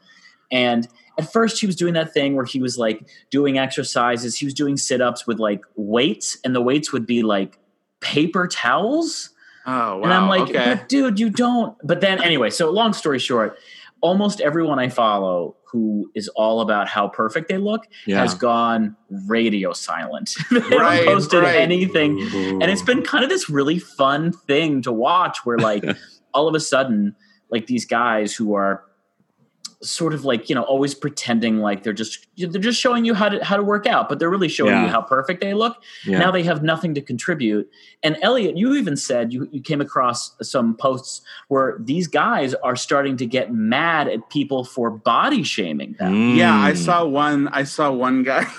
And at first, he was doing that thing where he was like doing exercises. He was doing sit ups with like weights, and the weights would be like paper towels. Oh wow. and I'm like, okay. but dude, you don't. But then anyway, so long story short, almost everyone I follow who is all about how perfect they look Yeah. has gone radio silent. they Right, haven't posted right. anything and it's been kind of this really fun thing to watch where like all of a sudden like these guys who are sort of like you know always pretending like they're just they're just showing you how to how to work out but they're really showing Yeah. you how perfect they look Yeah. now they have nothing to contribute and elliot you even said you, you came across some posts where these guys are starting to get mad at people for body shaming them Yeah, I Mm. saw one. I saw one guy.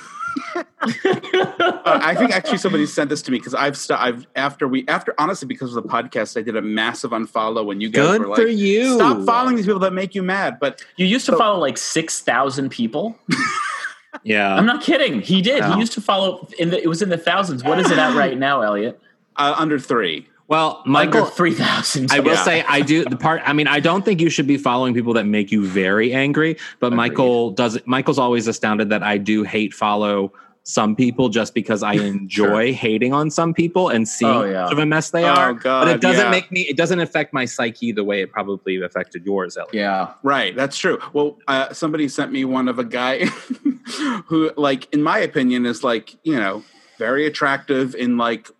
Uh, I think actually somebody sent this to me because I've st- I've after we after honestly because of the podcast I did a massive unfollow when you guys Good were like for you. stop following these people that make you mad. But you used to So- follow like 6000 people Yeah. I'm not kidding. He did. Wow. He used to follow in the it was in the thousands. What is it at right now, Elliot? uh, under three. Well, Under Michael, three thousand. I will Yeah. say I do the part. I mean, I don't think you should be following people that make you very angry. But Michael does. Michael's always astounded that I do hate follow some people just because I enjoy hating on some people and seeing Oh, yeah. of a mess they Oh, are. God, but it doesn't yeah. make me. It doesn't affect my psyche the way it probably affected yours, Elliot. Yeah. Right, that's true. Well, uh, somebody sent me one of a guy who, like, in my opinion, is like, you know, very attractive. In like,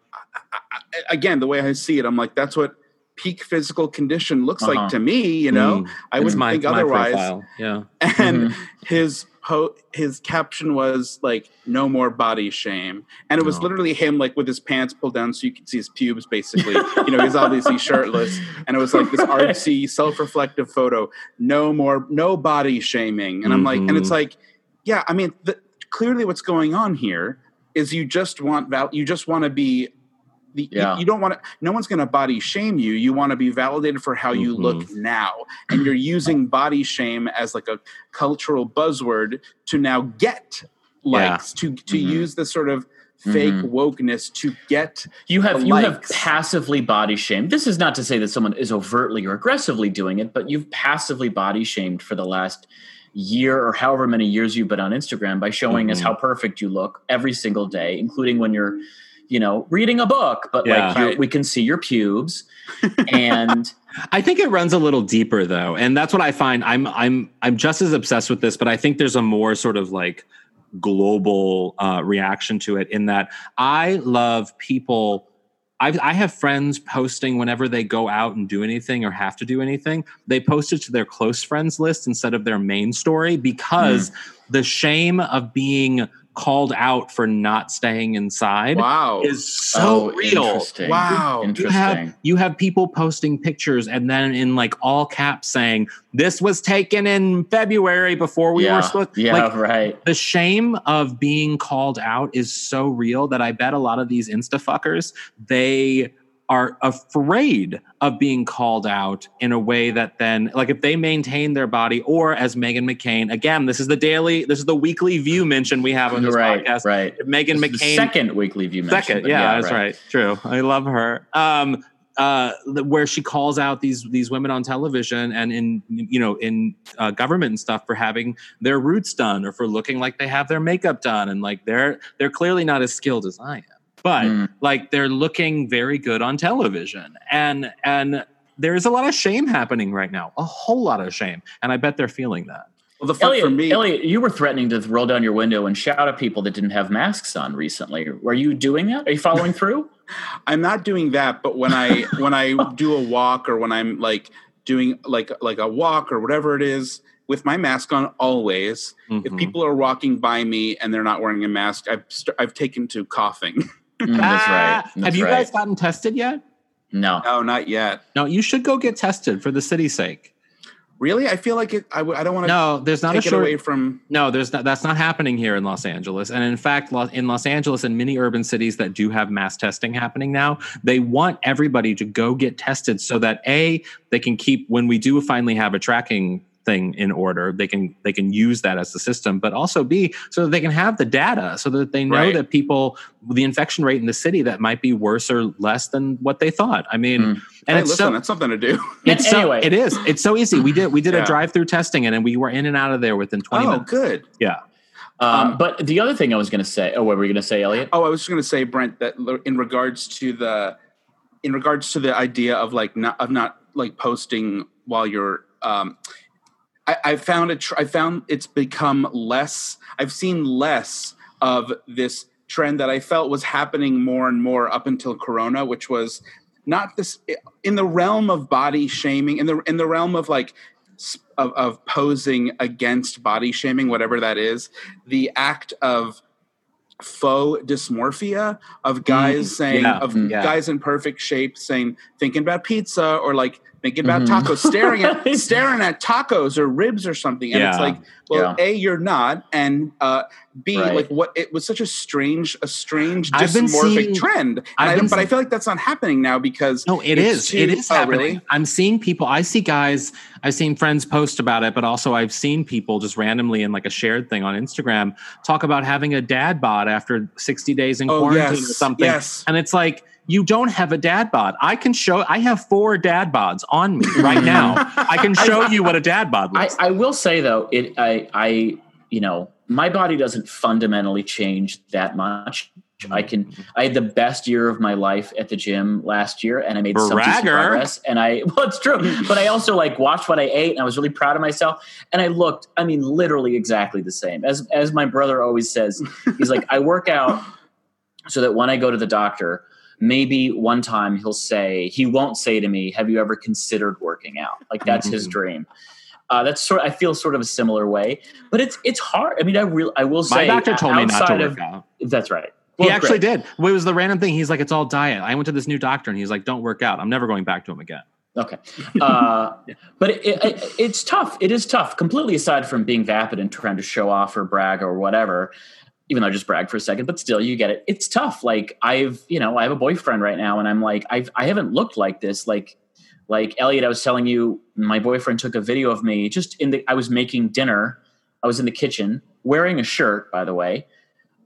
I, again, the way I see it, I'm like, that's what peak physical condition looks Uh-huh. like to me. You know, Mm. I wouldn't my, think otherwise. profile. Yeah. And Mhm. his po- his caption was like, "No more body shame," and it was Oh. literally him like with his pants pulled down so you could see his pubes, basically. you know, he's obviously shirtless, and it was like this artsy, self-reflective photo. No more, no body shaming, and I'm like, and it's Mhm. like, yeah, I mean, the, clearly what's going on here is you just want val- you just want to be. The, you- Yeah. you, don't want to. No one's going to body shame you. You want to be validated for how you look now, and you're using body shame as like a cultural buzzword to now get Yeah. likes to to Mhm. use this sort of fake Mhm. wokeness to get You have The you have passively body shamed. This is not to say that someone is overtly or aggressively doing it, but you've passively body shamed for the last year or however many years you've been on Instagram by showing us Mhm. how perfect you look every single day, including when you're you know, reading a book, but Yeah. like Right. we can see your pubes, and I think it runs a little deeper though, and that's what I find. I'm I'm I'm just as obsessed with this, but I think there's a more sort of like global uh, reaction to it. In that, I love people. I've, I have friends posting whenever they go out and do anything or have to do anything. They post it to their close friends list instead of their main story because the shame of being called out for not staying inside Wow. is so oh, real Interesting. Wow. you interesting. have you have people posting pictures and then in like all caps saying this was taken in February before we yeah, were supposed yeah, like right. the shame of being called out is so real that I bet a lot of these insta fuckers they are afraid of being called out in a way that then like if they maintain their body or as Meghan McCain again this is the daily this is the weekly view mention we have on this right, podcast right. If Meghan This McCain second weekly view mention, Second, but yeah, that's right. True. I love her. Um, uh, where she calls out these these women on television and in you know in uh, government and stuff for having their roots done or for looking like they have their makeup done and like they're they're clearly not as skilled as I am, but Mm. like they're looking very good on television and and there's a lot of shame happening right now, a whole lot of shame, and I bet they're feeling that. well, the fun Elliot, for me. Elliot, you were threatening to roll down your window and shout at people that didn't have masks on recently. Were you doing that? Are you following through? I'm not doing that, but when I when I do a walk or when I'm like doing like like a walk or whatever it is with my mask on always, if Mhm. people are walking by me and they're not wearing a mask, I've st- I've taken to coughing. Mm, that's right. Ah, That's have you right. guys gotten tested yet? No. no, not yet. No, you should go get tested for the city's sake. Really, I feel like it. I, w- I don't want to No, there's not take a it short. away from. No, there's not. That's not happening here in Los Angeles. And in fact, in Los Angeles and many urban cities that do have mass testing happening now, they want everybody to go get tested so that a they can keep when we do finally have a tracking thing in order they can they can use that as the system but also b so that they can have the data so that they know Right. that people the infection rate in the city that might be worse or less than what they thought i mean Mm. and hey, it's listen, so, that's something to do. it's so, Anyway. it is it's so easy we did we did Yeah. a drive-through testing and, and we were in and out of there within 20 oh, minutes good. yeah Um, Um, but the other thing I was going to say, oh, what were you going to say, Elliot? Oh, I was just going to say, Brent, that in regards to the, in regards to the idea of like not of not like posting while you're, um, I, I found it. Tr- I found it's become less. I've seen less of this trend that I felt was happening more and more up until Corona, which was not this in the realm of body shaming, in the in the realm of like of, of posing against body shaming, whatever that is, the act of faux dysmorphia of guys saying yeah, of mm, yeah. guys in perfect shape saying thinking about pizza or like thinking about Mhm. tacos staring at staring at tacos or ribs or something and it's like well Yeah. a you're not and uh b Right. like what it was such a strange a strange dysmorphic seeing- trend I, but I feel like that's not happening now because No, it it's too- is oh, happening. really? I'm seeing people. I see guys. I've seen friends post about it, but also I've seen people just randomly in like a shared thing on Instagram talk about having a dad bod after 60 days in oh quarantine yes or something. yes And it's like you don't have a dad bod. I can show. I have four dad bods on me right now. I can show you what a dad bod I, looks. like. I will say though, it I I you know my body doesn't fundamentally change that much. I can. I had the best year of my life at the gym last year, and I made some progress. And I, well, it's true. but I also like watched what I ate, and I was really proud of myself. And I looked, I mean, literally exactly the same as as my brother always says. He's like, I work out so that when I go to the doctor, maybe one time he'll say he won't say to me, "Have you ever considered working out?" Like that's his Mhm. dream. Uh, that's sort. I feel sort of a similar way, but it's it's hard. I mean, I real I will say My doctor told me not to work of- out. That's right. He actually great. did. Well, it was the random thing. He's like, it's all diet. I went to this new doctor, and he's like, don't work out. I'm never going back to him again. Okay, uh, but it, it, it's tough. It is tough. Completely aside from being vapid and trying to show off or brag or whatever. Even though I just brag for a second, but still, you get it. It's tough. Like I've, you know, I have a boyfriend right now, and I'm like, I've, I haven't looked like this. Like, like Elliot, I was telling you, my boyfriend took a video of me just in the. I was making dinner. I was in the kitchen wearing a shirt, by the way.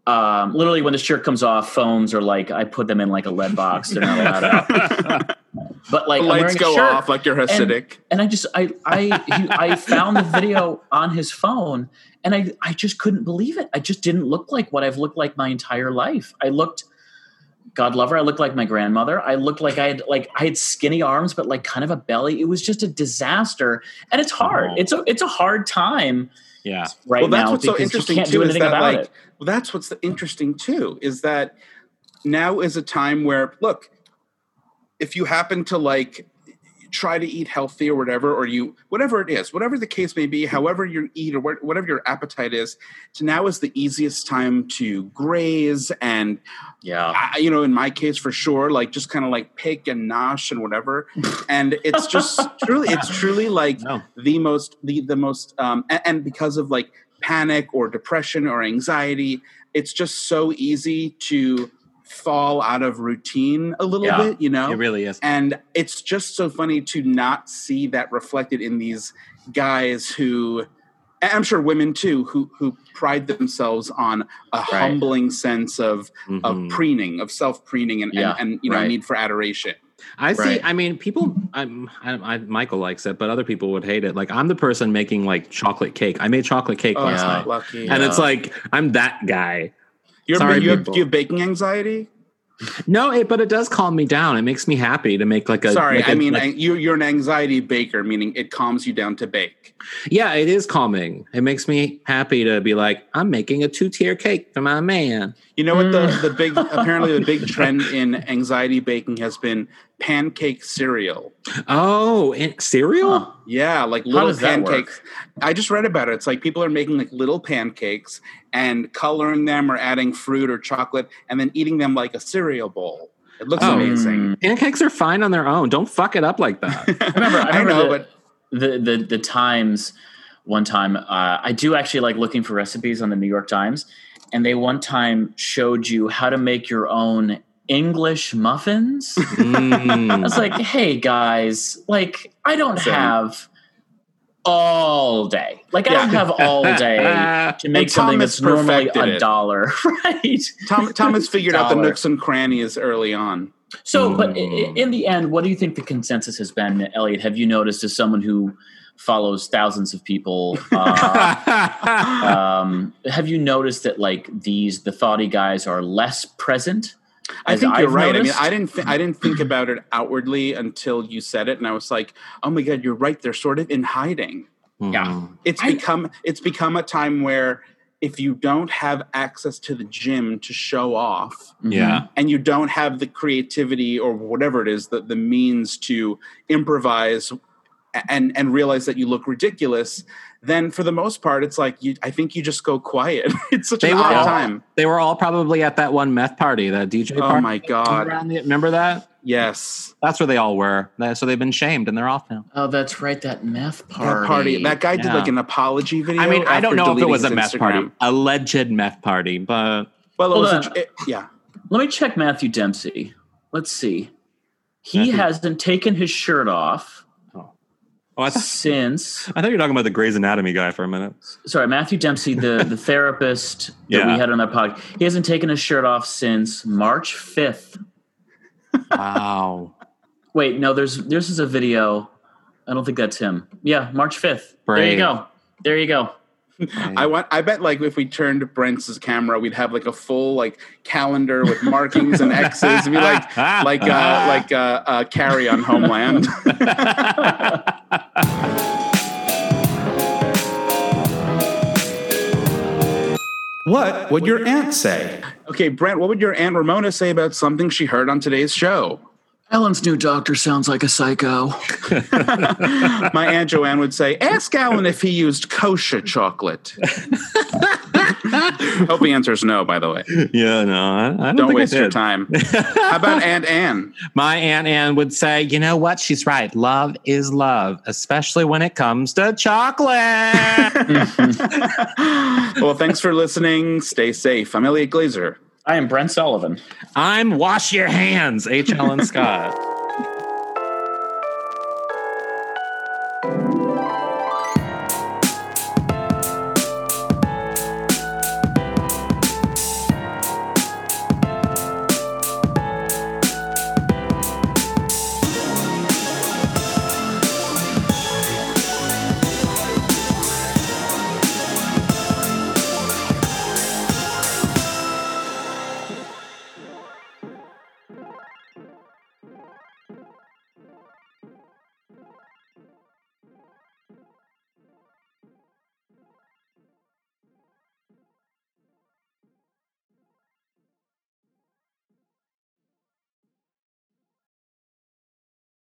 Um, literally, when the shirt comes off, phones are like I put them in like a lead box. They're not allowed out. But like, the I'm lights go shirt off like you're Hasidic. and I just I I he, I found the video on his phone and I I just couldn't believe it. I just didn't look like what I've looked like my entire life. I looked God love her. I looked like my grandmother. I looked like I had like I had skinny arms, but like kind of a belly. It was just a disaster, and it's hard. Oh. It's a it's a hard time Yeah. right well, that's now what's so because interesting you can't too do is anything that about like it. well, that's what's interesting too is that now is a time where look, if you happen to like try to eat healthy or whatever, or you whatever it is, whatever the case may be, however you eat or whatever your appetite is, to now is the easiest time to graze and Yeah, I, you know, in my case for sure, like just kind of like pick and nosh and whatever. And it's just truly, it's truly like No. the most, the the most, um, and, and because of like panic or depression or anxiety, it's just so easy to fall out of routine a little Yeah, bit, you know. It really is. and it's just so funny to not see that reflected in these guys who I'm sure women too who who pride themselves on a humbling sense of of Mhm. preening of self preening and, Yeah, and and you know right. need for adoration I see. Right. I mean, people. I'm, I, I, Michael likes it, but other people would hate it. Like I'm the person making like chocolate cake. I made chocolate cake oh last yeah. night, lucky and Yeah. it's like I'm that guy. You're Sorry, you have, do you have baking anxiety No, it, but it does calm me down. It makes me happy to make like a. sorry like i mean like- you you're an anxiety baker meaning it calms you down to bake yeah, it is calming. It makes me happy to be like, I'm making a two tier cake for my man. You know what the Mm. the big apparently the big trend in anxiety baking has been pancake cereal Oh, and cereal. Huh. Yeah, like little does that work? pancakes. I just read about it. It's like people are making like little pancakes and coloring them or adding fruit or chocolate and then eating them like a cereal bowl. It looks Oh. amazing. Pancakes are fine on their own. Don't fuck it up like that. remember- I I remember know, that- but the the the Times one time. Uh, I do actually like looking for recipes on the New York Times, and they one time showed you how to make your own English muffins. I Mm. was like, hey guys, like I don't Same. have all day. Like I don't have all day to make something that's normally a dollar, right? Tom, Thomas figured out the nooks and crannies early on. So, but i- i- Mm. in the end, what do you think the consensus has been, Elliot? Have you noticed as someone who follows thousands of people? Uh, um, have you noticed that like these the thoughty guys are less present? I think you're I've right. I mean. I didn't th- I didn't think about it outwardly until you said it, and I was like, "Oh my god, you're right. They're sort of in hiding." Yeah. It's I- become it's become a time where if you don't have access to the gym to show off, Yeah. and you don't have the creativity or whatever it is the, the means to improvise and and realize that you look ridiculous then for the most part it's like you i think you just go quiet it's such They an odd all- time They were all probably at that one meth party, that DJ oh party. my god the- Remember that? yes That's where they all were. So they've been shamed and they're off now. Oh, that's right. That meth party. that party that guy did like an apology video I mean, I don't know if it was a meth Instagram. party, alleged meth party, but well it Hold was a, it- yeah Let me check Matthew Dempsey. Let's see. He Matthew- hasn't taken his shirt off oh, since. I thought you were talking about the Grey's Anatomy guy for a minute. Sorry, Matthew Dempsey, the the therapist that Yeah. we had on that pod. He hasn't taken his shirt off since March fifth. Wow. Wait, no, there's this is a video. I don't think that's him. Yeah, March fifth. There you go. There you go. I want. I bet like if we turned Brent's camera, we'd have like a full like calendar with markings and X's. It'd be like like uh, like uh, uh, Carrie on Homeland. what would your aunt say? Okay, Brent. What would your aunt Ramona say about something she heard on today's show? Alan's new doctor sounds like a psycho. My aunt Joanne would say, "Ask Alan if he used kosher chocolate." Hope the answer is no. By the way, yeah, no, I, I don't, don't think I waste your time. How about Aunt Anne? My Aunt Anne would say, you know what? She's right. Love is love, especially when it comes to chocolate. well, thanks for listening. Stay safe. I'm Elliot Glazer. I am Brent Sullivan. I'm Wash Your Hands, H. Alan Scott.